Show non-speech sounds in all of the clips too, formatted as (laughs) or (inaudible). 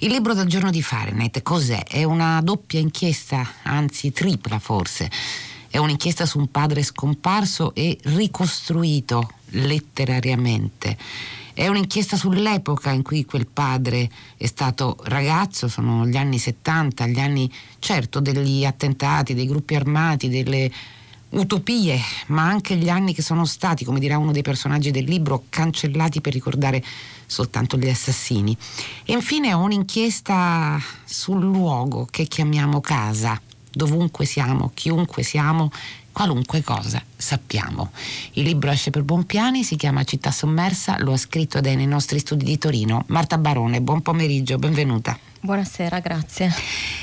Il libro del giorno di Fahrenheit cos'è? È una doppia inchiesta, anzi tripla forse. È un'inchiesta su un padre scomparso e ricostruito letterariamente. È un'inchiesta sull'epoca in cui quel padre è stato ragazzo, sono gli anni 70, gli anni certo degli attentati, dei gruppi armati, delle utopie, ma anche gli anni che sono stati, come dirà uno dei personaggi del libro, cancellati per ricordare soltanto gli assassini. E infine ho un'inchiesta sul luogo che chiamiamo casa, dovunque siamo, chiunque siamo, qualunque cosa sappiamo. Il libro esce per Bonpiani, si chiama Città sommersa, lo ha scritto nei nostri studi di Torino. Marta Barone, buon pomeriggio, benvenuta. Buonasera, grazie.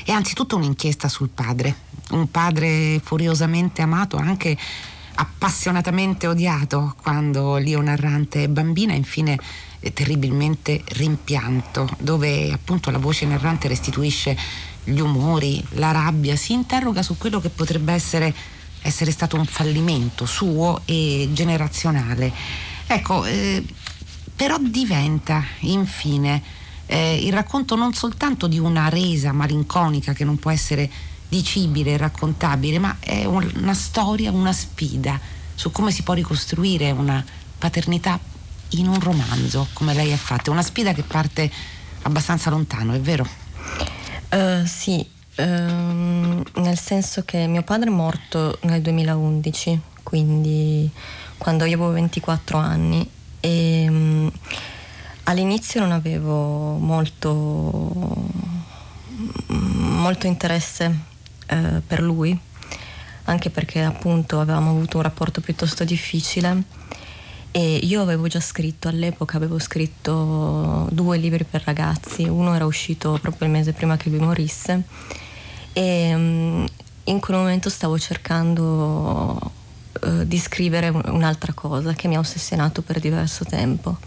È anzitutto un'inchiesta sul padre, un padre furiosamente amato, anche appassionatamente odiato quando Leo Narrante è bambina, infine terribilmente rimpianto, dove appunto la voce narrante restituisce gli umori, la rabbia, si interroga su quello che potrebbe essere, essere stato un fallimento suo e generazionale. Ecco, eh, però diventa infine eh, il racconto non soltanto di una resa malinconica che non può essere dicibile raccontabile, ma è una storia, una sfida su come si può ricostruire una paternità in un romanzo, come lei ha fatto. È una sfida che parte abbastanza lontano, è vero? Uh, sì, uh, nel senso che mio padre è morto nel 2011, quindi quando io avevo 24 anni e um, all'inizio non avevo molto, molto interesse eh, per lui, anche perché appunto avevamo avuto un rapporto piuttosto difficile. E io avevo già scritto all'epoca, avevo scritto due libri per ragazzi, uno era uscito proprio il mese prima che lui morisse. E um, in quel momento stavo cercando uh, di scrivere un'altra cosa che mi ha ossessionato per diverso tempo.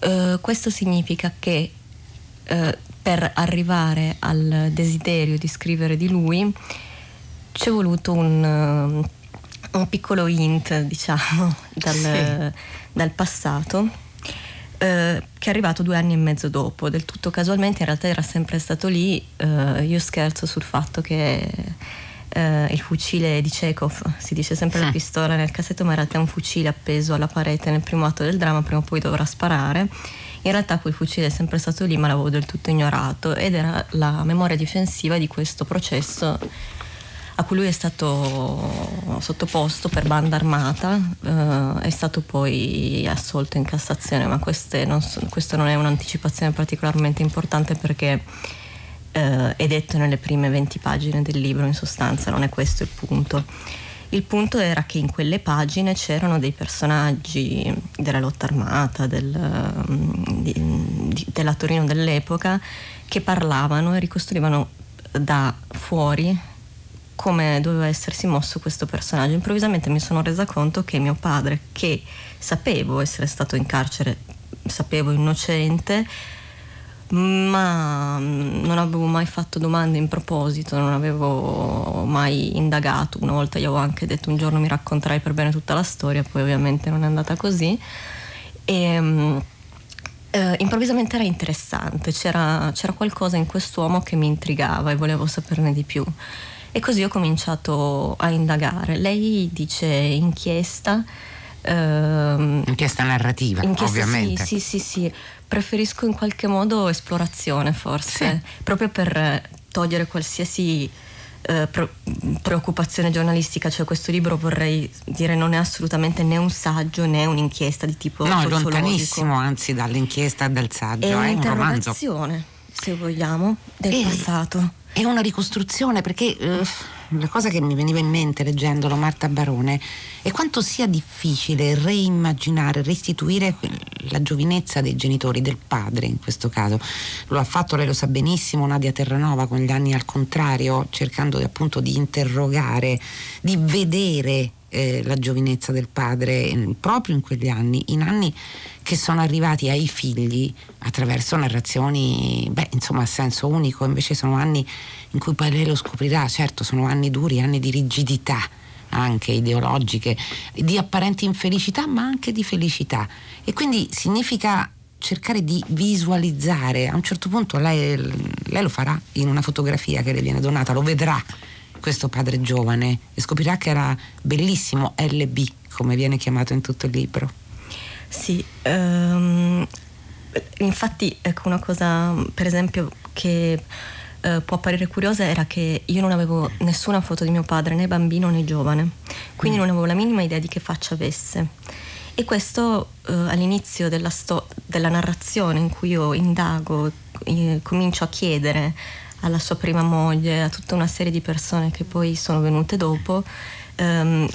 Uh, questo significa che uh, per arrivare al desiderio di scrivere di lui ci è voluto un, uh, un piccolo hint, diciamo, (laughs) dal, sì. dal passato. Uh, che è arrivato due anni e mezzo dopo, del tutto casualmente, in realtà era sempre stato lì. Uh, io scherzo sul fatto che il fucile di Chekhov, si dice sempre la pistola nel cassetto, ma in realtà è un fucile appeso alla parete nel primo atto del dramma, prima o poi dovrà sparare in realtà quel fucile è sempre stato lì ma l'avevo del tutto ignorato ed era la memoria difensiva di questo processo a cui lui è stato sottoposto per banda armata, eh, è stato poi assolto in Cassazione, ma non so, questo non è un'anticipazione particolarmente importante perché eh, è detto nelle prime 20 pagine del libro, in sostanza non è questo il punto. Il punto era che in quelle pagine c'erano dei personaggi della lotta armata, del, mm, di, di, della Torino dell'epoca, che parlavano e ricostruivano da fuori come doveva essersi mosso questo personaggio. Improvvisamente mi sono resa conto che mio padre, che sapevo essere stato in carcere, sapevo innocente, ma non avevo mai fatto domande in proposito, non avevo mai indagato. Una volta gli avevo anche detto un giorno mi racconterai per bene tutta la storia, poi ovviamente non è andata così. E, um, eh, improvvisamente era interessante, c'era, c'era qualcosa in quest'uomo che mi intrigava e volevo saperne di più. E così ho cominciato a indagare. Lei dice inchiesta. Ehm, inchiesta narrativa, inchiesta, ovviamente. Sì, sì, sì, sì preferisco in qualche modo esplorazione forse, sì. proprio per togliere qualsiasi eh, pre- preoccupazione giornalistica, cioè questo libro vorrei dire non è assolutamente né un saggio né un'inchiesta di tipo no. No, lontanissimo anzi dall'inchiesta dal saggio, è, è un'interrogazione, se vogliamo, del e, passato. È una ricostruzione perché... Uh la cosa che mi veniva in mente leggendolo Marta Barone è quanto sia difficile reimmaginare, restituire la giovinezza dei genitori, del padre in questo caso. Lo ha fatto, lei lo sa benissimo, Nadia Terranova con gli anni al contrario, cercando appunto di interrogare, di vedere eh, la giovinezza del padre eh, proprio in quegli anni, in anni che sono arrivati ai figli attraverso narrazioni, beh, insomma, a senso unico, invece sono anni in cui poi lei lo scoprirà, certo, sono anni duri, anni di rigidità anche ideologiche, di apparenti infelicità, ma anche di felicità. E quindi significa cercare di visualizzare. A un certo punto lei, lei lo farà in una fotografia che le viene donata, lo vedrà questo padre giovane e scoprirà che era bellissimo LB, come viene chiamato in tutto il libro. Sì, um, infatti ecco una cosa per esempio che uh, può apparire curiosa era che io non avevo nessuna foto di mio padre né bambino né giovane, quindi mm. non avevo la minima idea di che faccia avesse. E questo uh, all'inizio della, sto- della, narrazione in cui io indago, eh, comincio a chiedere alla sua prima moglie, a tutta una serie di persone che poi sono venute dopo, um,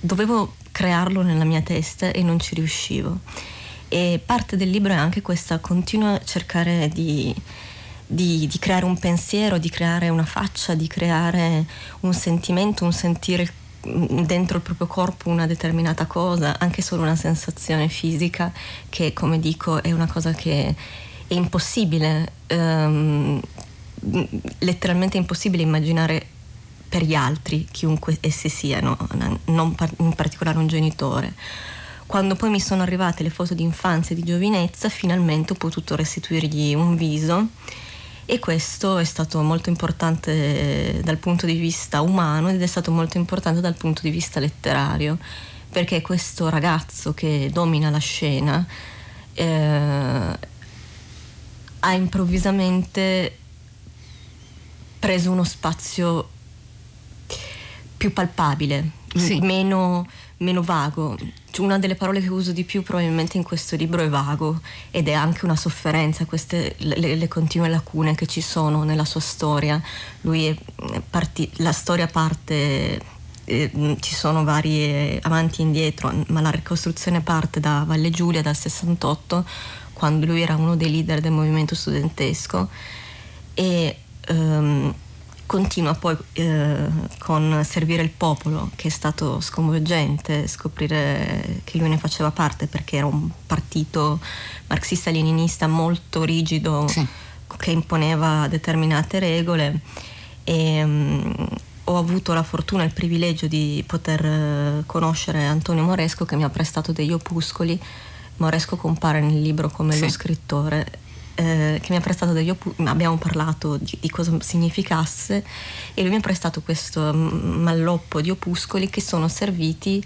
dovevo crearlo nella mia testa e non ci riuscivo. E parte del libro è anche questa continua cercare di, di, di, creare un pensiero, di creare una faccia, di creare un sentimento, un sentire dentro il proprio corpo una determinata cosa, anche solo una sensazione fisica, che come dico è una cosa che è impossibile, um, letteralmente impossibile immaginare per gli altri, chiunque essi siano, non in particolare un genitore. Quando poi mi sono arrivate le foto di infanzia e di giovinezza, finalmente ho potuto restituirgli un viso e questo è stato molto importante dal punto di vista umano ed è stato molto importante dal punto di vista letterario, perché questo ragazzo che domina la scena eh, ha improvvisamente preso uno spazio più palpabile, sì. meno, meno, vago. Una delle parole che uso di più probabilmente in questo libro è vago ed è anche una sofferenza, queste le, le continue lacune che ci sono nella sua storia. Lui è parti, la storia parte eh, ci sono vari avanti e indietro, ma la ricostruzione parte da Valle Giulia dal 68, quando lui era uno dei leader del movimento studentesco e um, continua poi eh, con Servire il popolo, che è stato sconvolgente scoprire che lui ne faceva parte perché era un partito marxista-leninista molto rigido sì. che imponeva determinate regole. E, um, ho avuto la fortuna e il privilegio di poter uh, conoscere Antonio Moresco che mi ha prestato degli opuscoli. Moresco compare nel libro come sì. lo scrittore eh, che mi ha prestato degli opuscoli, abbiamo parlato di, di, cosa significasse e lui mi ha prestato questo malloppo di opuscoli che sono serviti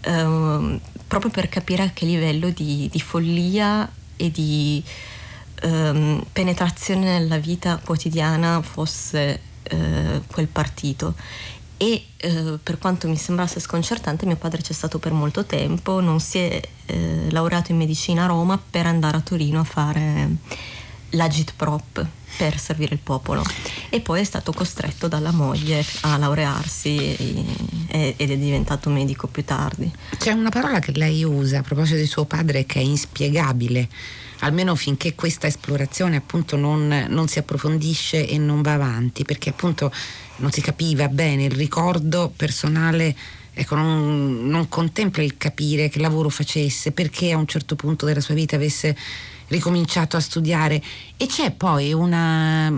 eh, proprio per capire a che livello di, di follia e di eh, penetrazione nella vita quotidiana fosse eh, quel partito e eh, per quanto mi sembrasse sconcertante mio padre c'è stato per molto tempo, non si è eh, laureato in medicina a Roma per andare a Torino a fare l'agitprop per servire il popolo e poi è stato costretto dalla moglie a laurearsi ed è diventato medico più tardi. C'è una parola che lei usa a proposito di suo padre che è inspiegabile almeno finché questa esplorazione appunto non, non, si approfondisce e non va avanti, perché appunto non si capiva bene il ricordo personale. Ecco, non, non contempla il capire che lavoro facesse, perché a un certo punto della sua vita avesse ricominciato a studiare e c'è poi una,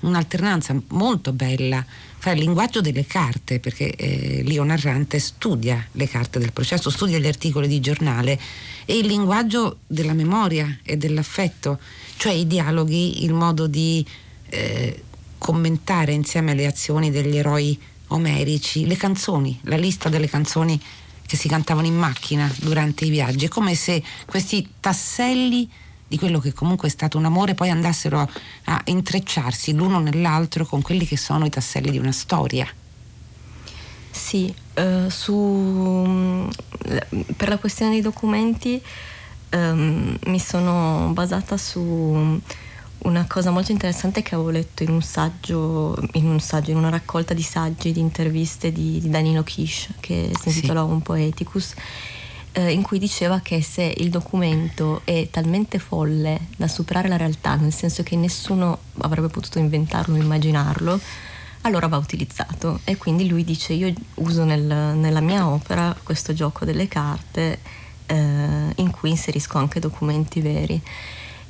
un'alternanza molto bella fra il linguaggio delle carte, perché eh, Lio Narrante studia le carte del processo, studia gli articoli di giornale e il linguaggio della memoria e dell'affetto, cioè i dialoghi, il modo di eh, commentare insieme alle azioni degli eroi omerici, le canzoni, la lista delle canzoni che si cantavano in macchina durante i viaggi. È come se questi tasselli di quello che comunque è stato un amore poi andassero a intrecciarsi l'uno nell'altro con quelli che sono i tasselli di una storia. Sì, eh, su, per la questione dei documenti ehm, mi sono basata su una cosa molto interessante che avevo letto in un saggio, in, un saggio, in una raccolta di saggi, di interviste di, di Danilo Kish, che si intitolava sì. Un Poeticus, eh, in cui diceva che se il documento è talmente folle da superare la realtà, nel senso che nessuno avrebbe potuto inventarlo o immaginarlo, allora va utilizzato. E quindi lui dice: Io uso nel, nella mia opera questo gioco delle carte eh, in cui inserisco anche documenti veri.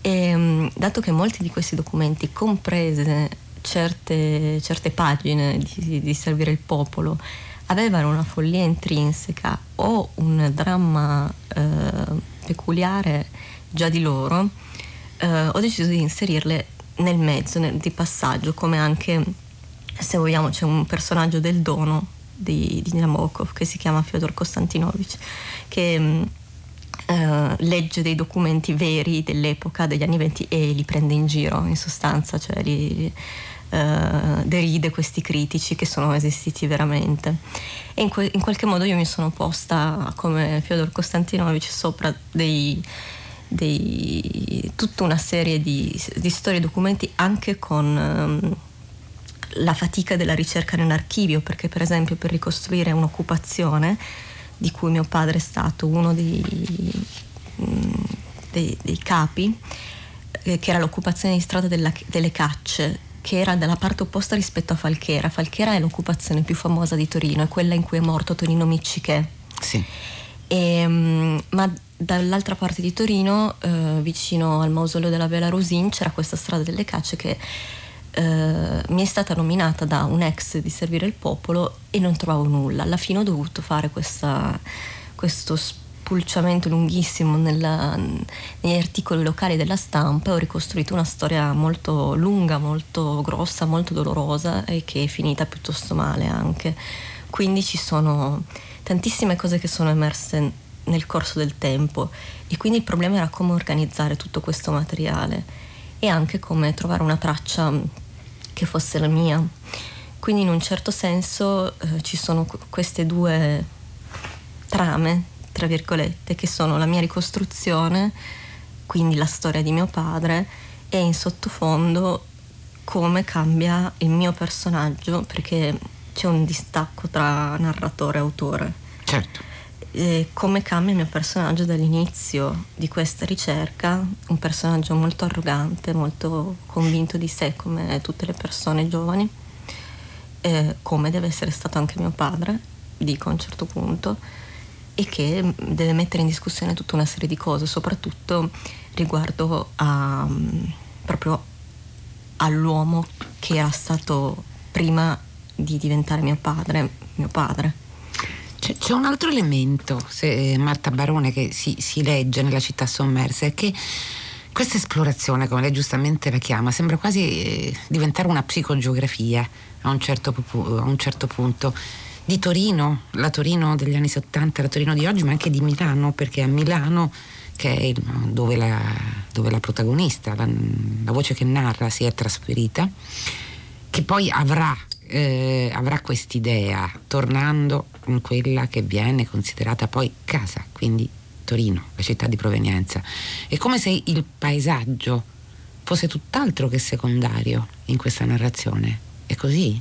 E mm, dato che molti di questi documenti, comprese certe, certe pagine di, di Servire il Popolo, avevano una follia intrinseca o un dramma eh, peculiare già di loro, eh, ho deciso di inserirle nel mezzo, nel, di passaggio, come anche, se vogliamo, c'è un personaggio del dono di, di Nabokov che si chiama Fyodor Konstantinovich, che mm, eh, legge dei documenti veri dell'epoca, degli anni venti e li prende in giro, in sostanza, cioè li, deride questi critici che sono esistiti veramente. E in, que- in, qualche modo io mi sono posta, come Fyodor Konstantinovich, sopra dei, dei, tutta una serie di, di storie e documenti anche con... Um, la fatica della ricerca nell'archivio, perché per esempio per ricostruire un'occupazione di cui mio padre è stato uno dei, mm, dei, dei capi, eh, che era l'occupazione di strada della, delle cacce, che era dalla parte opposta rispetto a Falchera. Falchera è l'occupazione più famosa di Torino, è quella in cui è morto Tonino Micciche. Sì. E, mm, ma dall'altra parte di Torino, eh, vicino al mausoleo della Bella Rosin, c'era questa strada delle cacce che eh, mi è stata nominata da un ex di Servire il Popolo e non trovavo nulla. Alla fine ho dovuto fare questa, questo spulciamento lunghissimo nella, negli articoli locali della stampa ho ricostruito una storia molto lunga, molto grossa, molto dolorosa e che è finita piuttosto male anche. Quindi ci sono tantissime cose che sono emerse nel corso del tempo e quindi il problema era come organizzare tutto questo materiale e anche come trovare una traccia che fosse la mia. Quindi in un certo senso eh, ci sono queste due trame, tra virgolette, che sono la mia ricostruzione, quindi la storia di mio padre, e in sottofondo come cambia il mio personaggio, perché c'è un distacco tra narratore e autore. Certo. E come cambia il mio personaggio dall'inizio di questa ricerca, un personaggio molto arrogante, molto convinto di sé come tutte le persone giovani, come deve essere stato anche mio padre, dico a un certo punto, e che deve mettere in discussione tutta una serie di cose, soprattutto riguardo a, proprio all'uomo che era stato prima di diventare mio padre, mio padre. C'è, un altro elemento, se, Marta Barone, che si, si legge nella città sommersa, è che questa esplorazione, come lei giustamente la chiama, sembra quasi eh, diventare una psicogeografia a un, certo, a un certo punto di Torino, la Torino degli anni 70, la Torino di oggi, ma anche di Milano, perché a Milano, che è dove, la, dove, la, protagonista, la, la, voce che narra, si è trasferita, che poi avrà eh, avrà quest'idea tornando in quella che viene considerata poi casa, quindi Torino, la città di provenienza. È come se il paesaggio fosse tutt'altro che secondario in questa narrazione. È così?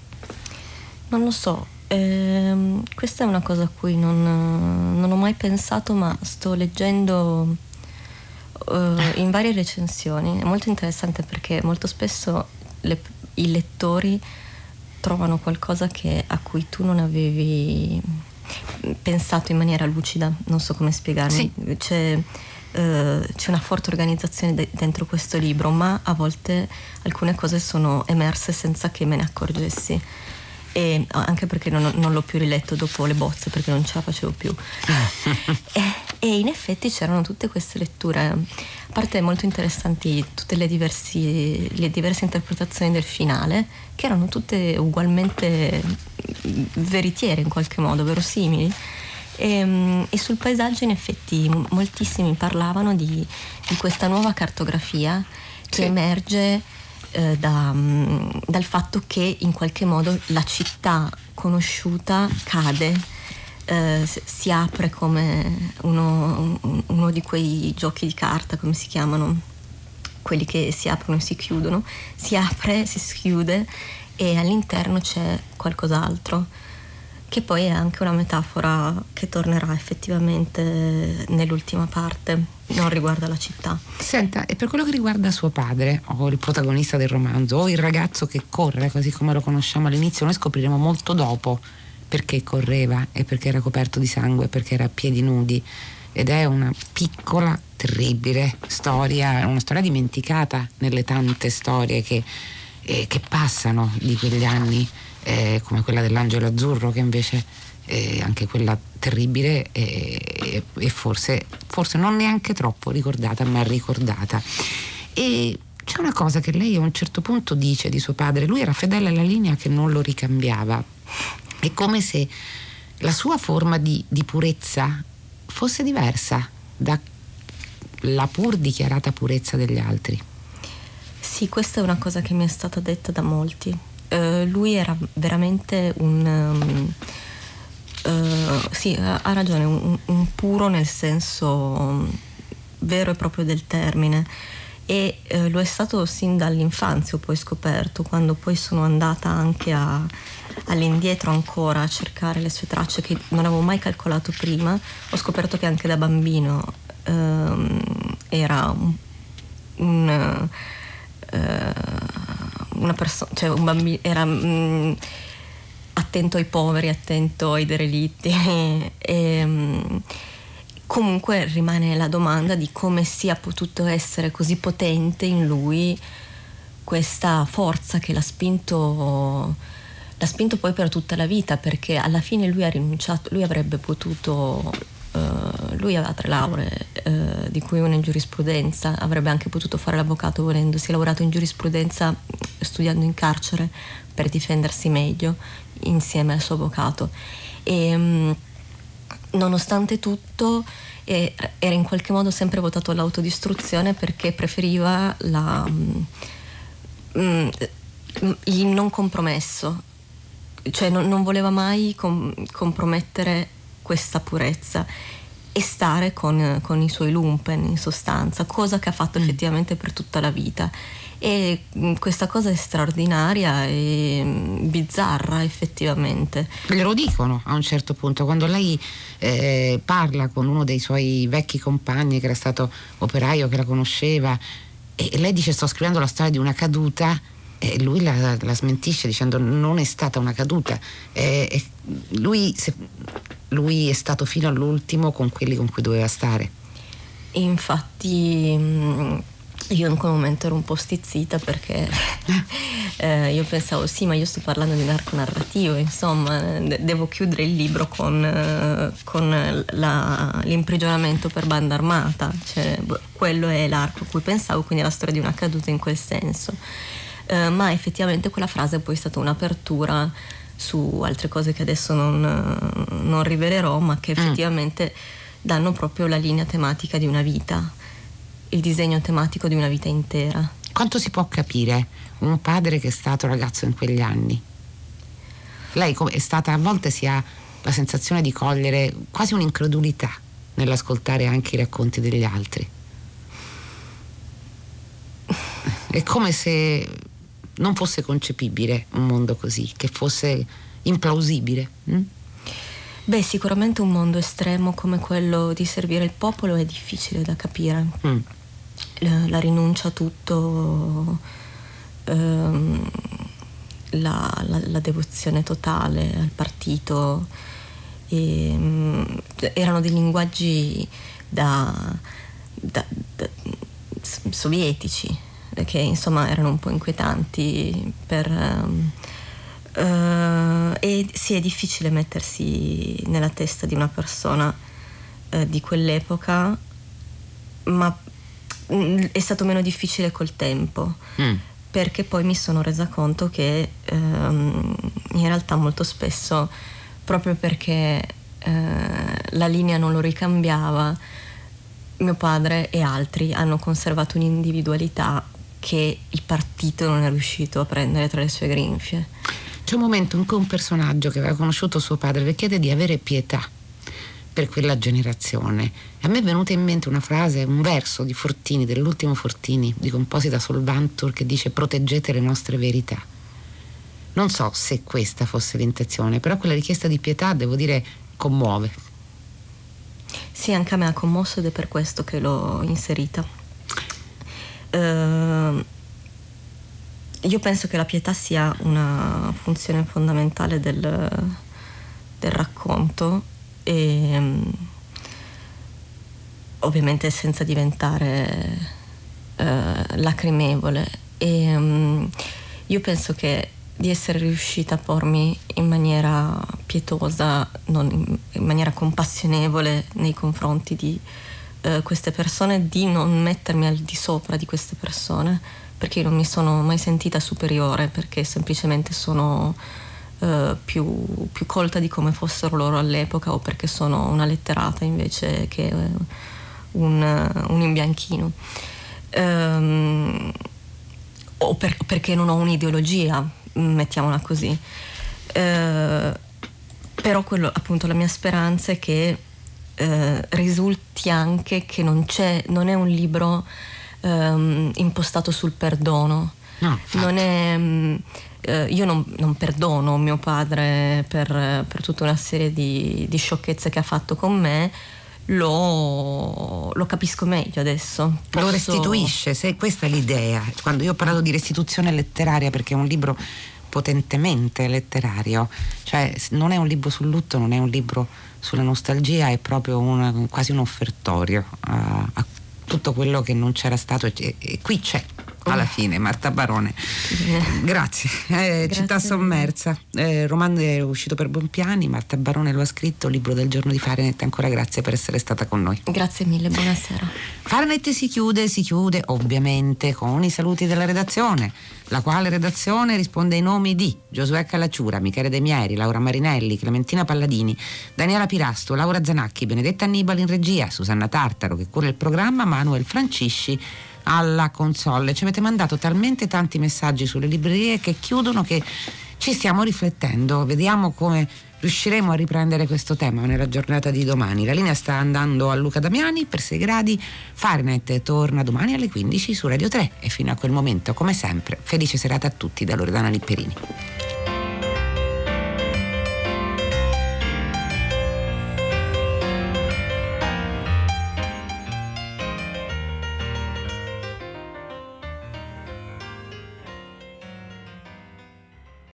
Non lo so, eh, questa è una cosa a cui non, non ho mai pensato, ma sto leggendo eh, in varie recensioni. È molto interessante perché molto spesso le, i lettori trovano qualcosa che, a cui tu non avevi pensato in maniera lucida, non so come spiegarmi. Sì. C'è, eh, c'è, una forte organizzazione de- dentro questo libro, ma a volte alcune cose sono emerse senza che me ne accorgessi e anche perché non, non, l'ho più riletto dopo le bozze perché non ce la facevo più. (laughs) E, e, in effetti c'erano tutte queste letture. A parte molto interessanti tutte le, diversi, le diverse interpretazioni del finale che erano tutte ugualmente veritiere in qualche modo verosimili. E, e sul paesaggio in effetti moltissimi parlavano di, di questa nuova cartografia che sì. emerge eh, da, mm, dal fatto che in qualche modo la città conosciuta cade, eh, si apre come uno, uno, di quei giochi di carta, come si chiamano, quelli che si aprono e si chiudono, si apre, si schiude e all'interno c'è qualcos'altro che poi è anche una metafora che tornerà effettivamente nell'ultima parte, non riguarda la città. Senta, e per quello che riguarda suo padre, o il protagonista del romanzo, o il ragazzo che corre, così come lo conosciamo all'inizio, noi scopriremo molto dopo perché correva e perché era coperto di sangue, perché era a piedi nudi. Ed è una piccola, terribile storia, una storia dimenticata nelle tante storie che, eh, che passano di quegli anni eh, come quella dell'angelo azzurro che invece eh, anche quella terribile e, e forse, forse, non neanche troppo ricordata, ma ricordata. E c'è una cosa che lei a un certo punto dice di suo padre, lui era fedele alla linea che non lo ricambiava. È come se la sua forma di, di purezza fosse diversa dalla pur dichiarata purezza degli altri. Sì, questa è una cosa che mi è stata detta da molti. Uh, lui era veramente un... Um, uh, sì, ha ragione, un, un, puro nel senso um, vero e proprio del termine. E uh, lo è stato sin dall'infanzia, ho poi scoperto, quando poi sono andata anche a, all'indietro ancora a cercare le sue tracce che non avevo mai calcolato prima, ho scoperto che anche da bambino um, era un, un uh, una persona, cioè un bambino, era um, attento ai poveri, attento ai derelitti. (laughs) e, um, comunque rimane la domanda di come sia potuto essere così potente in lui questa forza che l'ha spinto l'ha spinto poi per tutta la vita perché alla fine lui ha rinunciato, lui avrebbe potuto Uh, lui aveva tre lauree, uh, di cui una in giurisprudenza, avrebbe anche potuto fare l'avvocato volendo, si è lavorato in giurisprudenza studiando in carcere per difendersi meglio insieme al suo avvocato. E um, nonostante tutto eh, era in qualche modo sempre votato all'autodistruzione perché preferiva la, um, il non compromesso, cioè non, non voleva mai com- compromettere questa purezza e stare con, con, i suoi lumpen in sostanza, cosa che ha fatto mm. effettivamente per tutta la vita. E mm, questa cosa è straordinaria e mm, bizzarra effettivamente. Glielo dicono a un certo punto, quando lei eh, parla con uno dei suoi vecchi compagni che era stato operaio, che la conosceva, e lei dice sto scrivendo la storia di una caduta e lui la, la, smentisce dicendo non è stata una caduta. E, lui, se, lui, è stato fino all'ultimo con quelli con cui doveva stare. infatti mm, io in quel momento ero un po' stizzita perché (laughs) eh, io pensavo sì ma io sto parlando di un arco narrativo insomma devo chiudere il libro con, eh, con la, l'imprigionamento per banda armata cioè, quello è l'arco a cui pensavo quindi è la storia di una caduta in quel senso eh, ma effettivamente quella frase è poi stata un'apertura su altre cose che adesso non, non rivelerò, ma che mm. effettivamente mm. danno proprio la linea tematica di una vita, il disegno tematico di una vita intera. Quanto si può capire un padre che è stato ragazzo in quegli anni? Lei è stata, a volte si ha la sensazione di cogliere quasi un'incredulità nell'ascoltare anche i racconti degli altri. È come se non fosse concepibile un mondo così, che fosse implausibile. Hm? Beh, sicuramente un mondo estremo come quello di servire il popolo è difficile da capire. Mm. La, la, rinuncia a tutto, ehm, la, la, la, devozione totale al partito, e, ehm, erano dei linguaggi da, da, da sovietici che insomma erano un po' inquietanti per, um, uh, e sì è difficile mettersi nella testa di una persona uh, di quell'epoca ma mm, è stato meno difficile col tempo mm. perché poi mi sono resa conto che um, in realtà molto spesso proprio perché uh, la linea non lo ricambiava mio padre e altri hanno conservato un'individualità che il partito non è riuscito a prendere tra le sue grinfie. C'è un momento in cui un personaggio che aveva conosciuto suo padre le chiede di avere pietà per quella generazione. A me è venuta in mente una frase, un verso di Fortini, dell'ultimo Fortini, di Composita Solvantur, che dice proteggete le nostre verità. Non so se questa fosse l'intenzione, però quella richiesta di pietà, devo dire, commuove. Sì, anche a me ha commosso ed è per questo che l'ho inserita. Uh, io penso che la pietà sia una funzione fondamentale del, del racconto e um, ovviamente senza diventare uh, lacrimevole. E, um, io penso che di essere riuscita a pormi in maniera pietosa, in, in, maniera compassionevole nei confronti di eh, queste persone, di non mettermi al di sopra di queste persone, perché io non mi sono mai sentita superiore, perché semplicemente sono eh, più, più, colta di come fossero loro all'epoca o perché sono una letterata invece che un, un imbianchino. Um, o per, perché non ho un'ideologia, mettiamola così. Eh, però quello, appunto, la mia speranza è che eh, risulti anche che non, c'è, non è un libro ehm, impostato sul perdono. No, non è, mm, eh, io non, non, perdono mio padre per, per tutta una serie di, di, sciocchezze che ha fatto con me, lo, lo capisco meglio adesso. Posso... Lo restituisce, se questa è l'idea. Quando io ho parlato di restituzione letteraria, perché è un libro potentemente letterario, cioè non è un libro sul lutto, non è un libro sulla nostalgia, è proprio una, quasi un offertorio a, a, tutto quello che non c'era stato e, e qui c'è alla fine Marta Barone. (laughs) Grazie, eh, grazie. città sommersa. Eh, romanzo è uscito per Bonpiani Marta Barone lo ha scritto libro del giorno di Fahrenheit ancora grazie per essere stata con noi. Grazie mille buonasera. Fahrenheit si chiude si chiude ovviamente con i saluti della redazione la quale redazione risponde ai nomi di Giosuè Calacciura, Michele De Mieri, Laura Marinelli, Clementina Palladini, Daniela Pirasto, Laura Zanacchi, Benedetta Annibali in regia, Susanna Tartaro che cura il programma, Manuel Francisci alla console. Ci avete mandato talmente tanti messaggi sulle librerie che chiudono che ci stiamo riflettendo, vediamo come riusciremo a riprendere questo tema nella giornata di domani. La linea sta andando a Luca Damiani per 6 gradi. Fahrenheit torna domani alle 15 su Radio 3 e fino a quel momento, come sempre, felice serata a tutti da Loredana Lipperini.